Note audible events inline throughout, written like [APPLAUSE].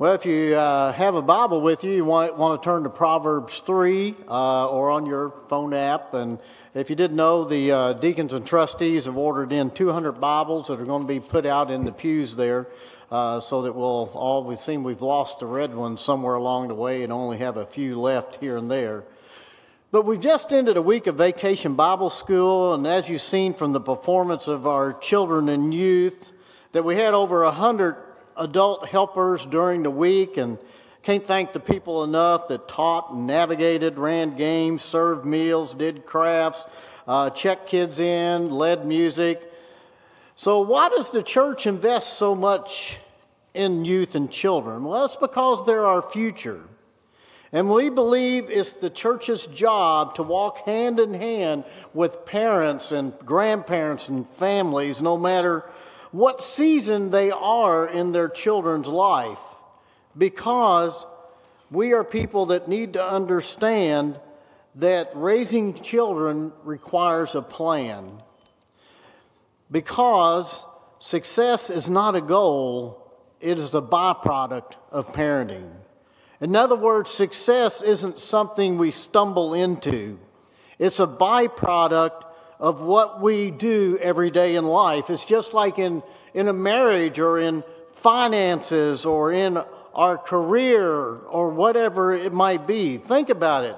Well, if you uh, have a Bible with you, you might want to turn to Proverbs 3 uh, or on your phone app. And if you didn't know, the uh, deacons and trustees have ordered in 200 Bibles that are going to be put out in the pews there uh, so that we'll all, we seem we've lost the red ones somewhere along the way and only have a few left here and there. But we've just ended a week of vacation Bible school, and as you've seen from the performance of our children and youth, that we had over a hundred adult helpers during the week and can't thank the people enough that taught navigated, ran games, served meals, did crafts, uh, checked kids in, led music. So, why does the church invest so much in youth and children? Well, it's because they're our future. And we believe it's the church's job to walk hand in hand with parents and grandparents and families, no matter what season they are in their children's life because we are people that need to understand that raising children requires a plan. Because success is not a goal, it is a byproduct of parenting. In other words, success isn't something we stumble into, it's a byproduct of what we do every day in life. It's just like in, in a marriage or in finances or in our career or whatever it might be. Think about it.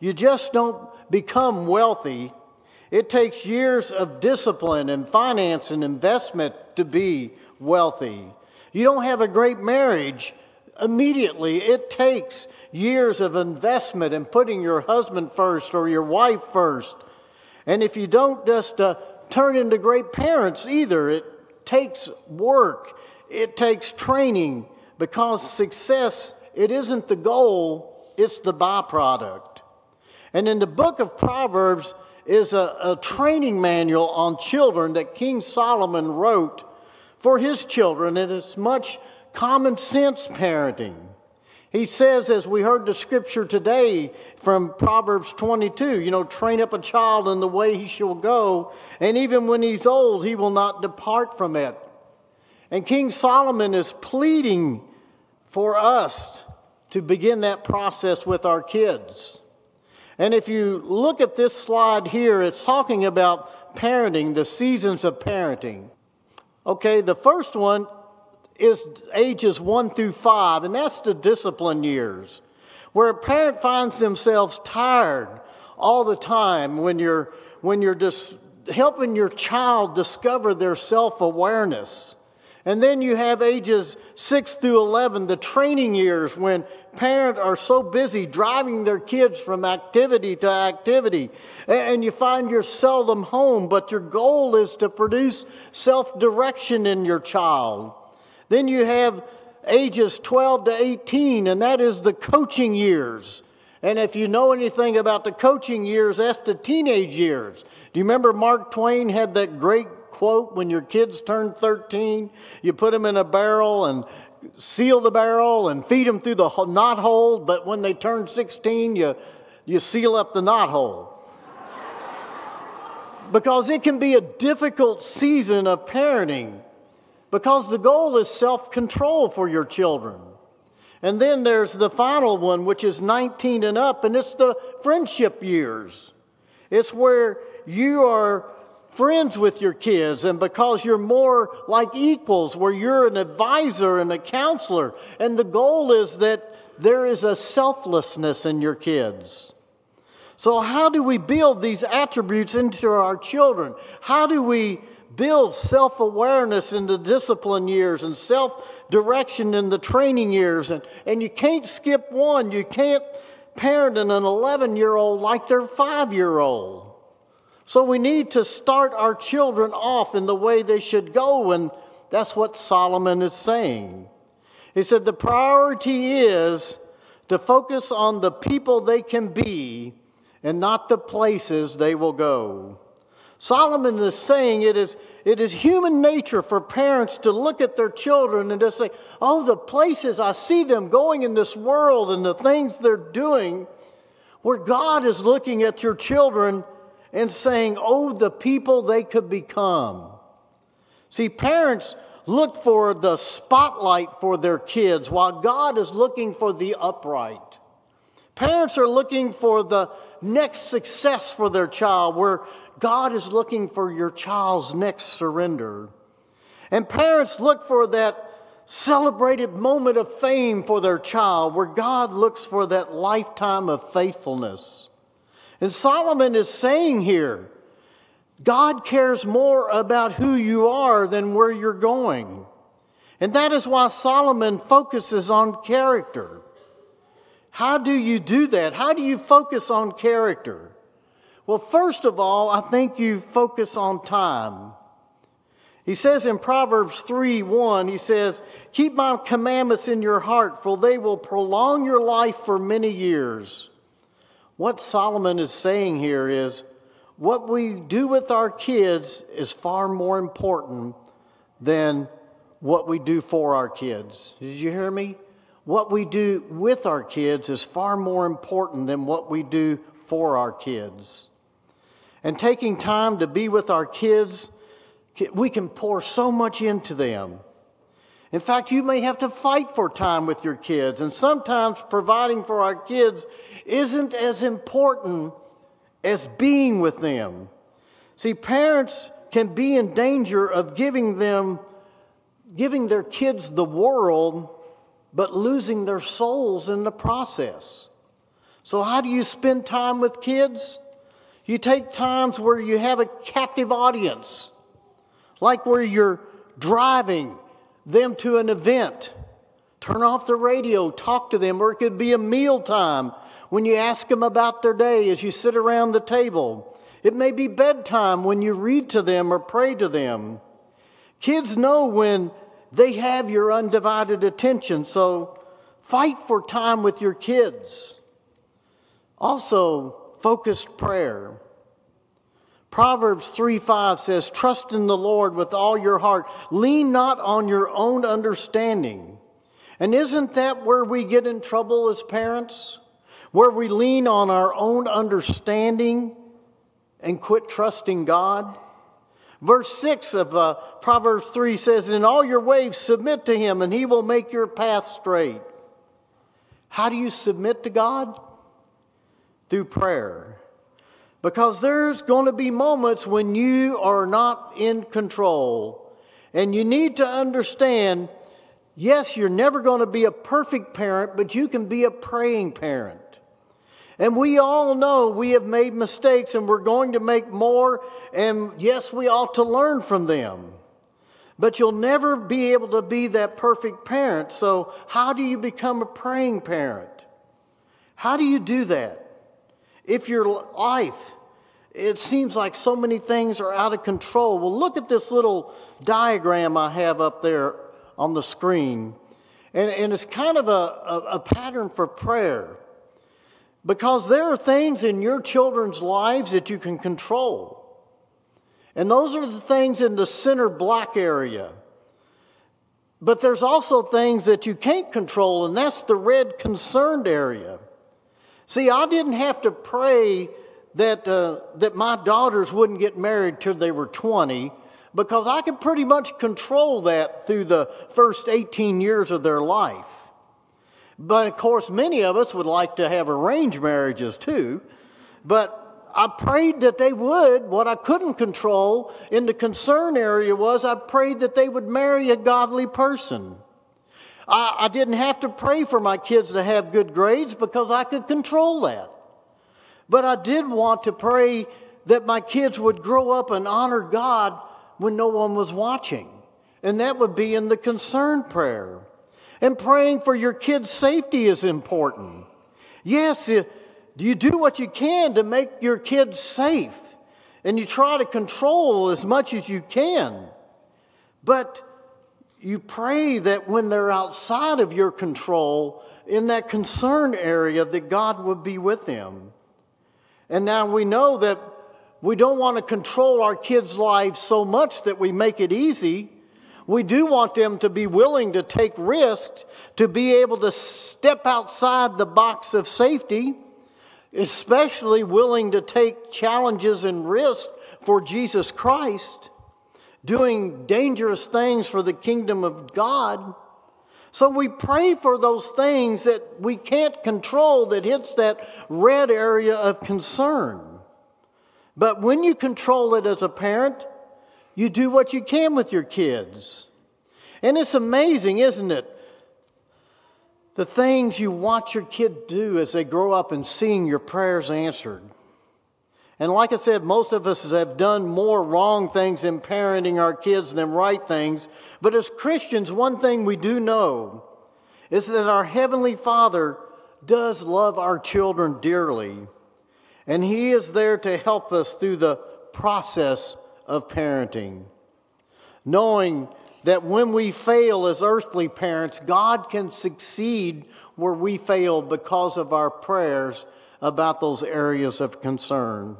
You just don't become wealthy. It takes years of discipline and finance and investment to be wealthy. You don't have a great marriage immediately. It takes years of investment in putting your husband first or your wife first and if you don't just uh, turn into great parents either, it takes work, it takes training, because success, it isn't the goal, it's the byproduct. And in the book of Proverbs is a, a training manual on children that King Solomon wrote for his children, and it's much common sense parenting. He says, as we heard the scripture today from Proverbs 22, you know, train up a child in the way he shall go, and even when he's old, he will not depart from it. And King Solomon is pleading for us to begin that process with our kids. And if you look at this slide here, it's talking about parenting, the seasons of parenting. Okay, the first one is ages one through five, and that's the discipline years, where a parent finds themselves tired all the time when you're when you're just helping your child discover their self-awareness. And then you have ages 6 through 11, the training years when parents are so busy driving their kids from activity to activity. And you find you're seldom home, but your goal is to produce self direction in your child. Then you have ages 12 to 18, and that is the coaching years. And if you know anything about the coaching years, that's the teenage years. Do you remember Mark Twain had that great quote when your kids turn 13? You put them in a barrel and seal the barrel and feed them through the knot hole, but when they turn 16, you, you seal up the knot hole. [LAUGHS] because it can be a difficult season of parenting because the goal is self control for your children. And then there's the final one, which is 19 and up, and it's the friendship years. It's where you are friends with your kids, and because you're more like equals, where you're an advisor and a counselor. And the goal is that there is a selflessness in your kids. So, how do we build these attributes into our children? How do we build self awareness in the discipline years and self direction in the training years. And, and you can't skip one. You can't parent an 11 year old like their five year old. So we need to start our children off in the way they should go. And that's what Solomon is saying. He said the priority is to focus on the people they can be and not the places they will go. Solomon is saying it is, it is human nature for parents to look at their children and to say, Oh, the places I see them going in this world and the things they're doing, where God is looking at your children and saying, Oh, the people they could become. See, parents look for the spotlight for their kids while God is looking for the upright. Parents are looking for the next success for their child, where God is looking for your child's next surrender. And parents look for that celebrated moment of fame for their child, where God looks for that lifetime of faithfulness. And Solomon is saying here, God cares more about who you are than where you're going. And that is why Solomon focuses on character. How do you do that? How do you focus on character? Well, first of all, I think you focus on time. He says in Proverbs 3 1, he says, Keep my commandments in your heart, for they will prolong your life for many years. What Solomon is saying here is, what we do with our kids is far more important than what we do for our kids. Did you hear me? What we do with our kids is far more important than what we do for our kids. And taking time to be with our kids we can pour so much into them. In fact, you may have to fight for time with your kids, and sometimes providing for our kids isn't as important as being with them. See, parents can be in danger of giving them giving their kids the world but losing their souls in the process. So how do you spend time with kids? You take times where you have a captive audience like where you're driving them to an event. Turn off the radio, talk to them, or it could be a meal time when you ask them about their day as you sit around the table. It may be bedtime when you read to them or pray to them. Kids know when they have your undivided attention, so fight for time with your kids. Also, focused prayer. Proverbs 3 5 says, Trust in the Lord with all your heart. Lean not on your own understanding. And isn't that where we get in trouble as parents? Where we lean on our own understanding and quit trusting God? Verse 6 of uh, Proverbs 3 says, In all your ways submit to him, and he will make your path straight. How do you submit to God? Through prayer. Because there's going to be moments when you are not in control. And you need to understand yes, you're never going to be a perfect parent, but you can be a praying parent. And we all know we have made mistakes and we're going to make more. And yes, we ought to learn from them. But you'll never be able to be that perfect parent. So, how do you become a praying parent? How do you do that? If your life it seems like so many things are out of control. Well, look at this little diagram I have up there on the screen. And, and it's kind of a, a, a pattern for prayer. Because there are things in your children's lives that you can control. And those are the things in the center black area. But there's also things that you can't control, and that's the red concerned area. See, I didn't have to pray that, uh, that my daughters wouldn't get married till they were 20 because I could pretty much control that through the first 18 years of their life. But of course, many of us would like to have arranged marriages too. But I prayed that they would. What I couldn't control in the concern area was I prayed that they would marry a godly person. I, I didn't have to pray for my kids to have good grades because I could control that. But I did want to pray that my kids would grow up and honor God when no one was watching. And that would be in the concern prayer. And praying for your kids' safety is important. Yes, you do what you can to make your kids safe. And you try to control as much as you can. But you pray that when they're outside of your control, in that concern area, that God would be with them. And now we know that we don't want to control our kids' lives so much that we make it easy. We do want them to be willing to take risks, to be able to step outside the box of safety, especially willing to take challenges and risks for Jesus Christ. Doing dangerous things for the kingdom of God. So we pray for those things that we can't control that hits that red area of concern. But when you control it as a parent, you do what you can with your kids. And it's amazing, isn't it? The things you watch your kid do as they grow up and seeing your prayers answered. And like I said, most of us have done more wrong things in parenting our kids than right things. But as Christians, one thing we do know is that our Heavenly Father does love our children dearly. And He is there to help us through the process of parenting. Knowing that when we fail as earthly parents, God can succeed where we fail because of our prayers about those areas of concern.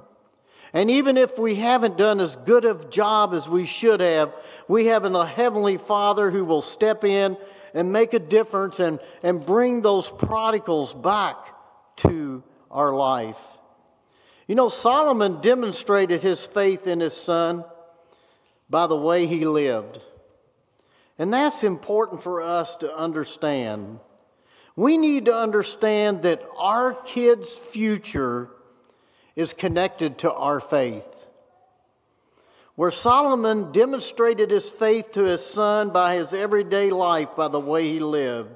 And even if we haven't done as good a job as we should have, we have a Heavenly Father who will step in and make a difference and, and bring those prodigals back to our life. You know, Solomon demonstrated his faith in his son by the way he lived. And that's important for us to understand. We need to understand that our kids' future is connected to our faith. Where Solomon demonstrated his faith to his son by his everyday life, by the way he lived.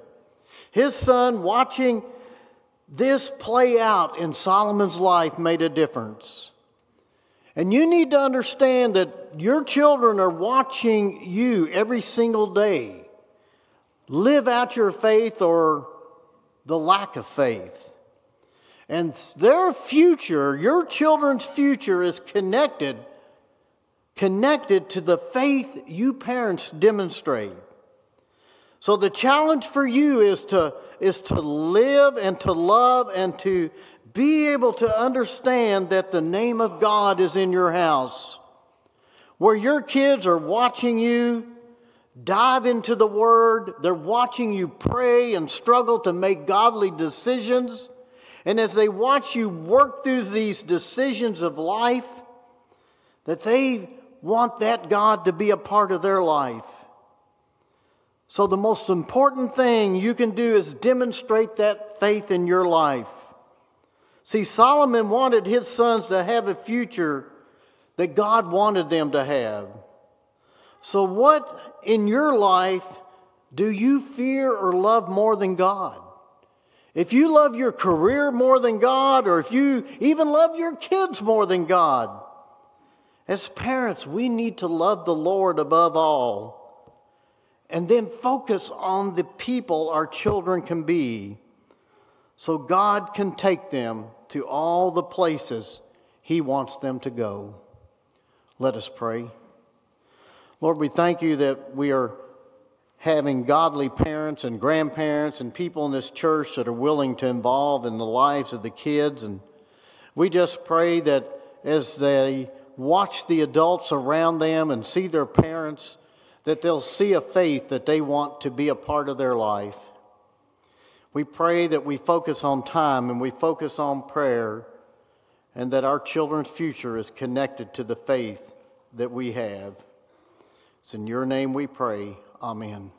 His son, watching this play out in Solomon's life, made a difference. And you need to understand that your children are watching you every single day live out your faith or the lack of faith. And their future, your children's future, is connected, connected to the faith you parents demonstrate. So the challenge for you is to, is to live and to love and to be able to understand that the name of God is in your house. Where your kids are watching you dive into the Word, they're watching you pray and struggle to make godly decisions. And as they watch you work through these decisions of life, that they want that God to be a part of their life. So, the most important thing you can do is demonstrate that faith in your life. See, Solomon wanted his sons to have a future that God wanted them to have. So, what in your life do you fear or love more than God? If you love your career more than God, or if you even love your kids more than God, as parents, we need to love the Lord above all and then focus on the people our children can be so God can take them to all the places He wants them to go. Let us pray. Lord, we thank you that we are having godly parents and grandparents and people in this church that are willing to involve in the lives of the kids. And we just pray that as they watch the adults around them and see their parents, that they'll see a faith that they want to be a part of their life. We pray that we focus on time and we focus on prayer, and that our children's future is connected to the faith that we have. It's in your name we pray. Amen.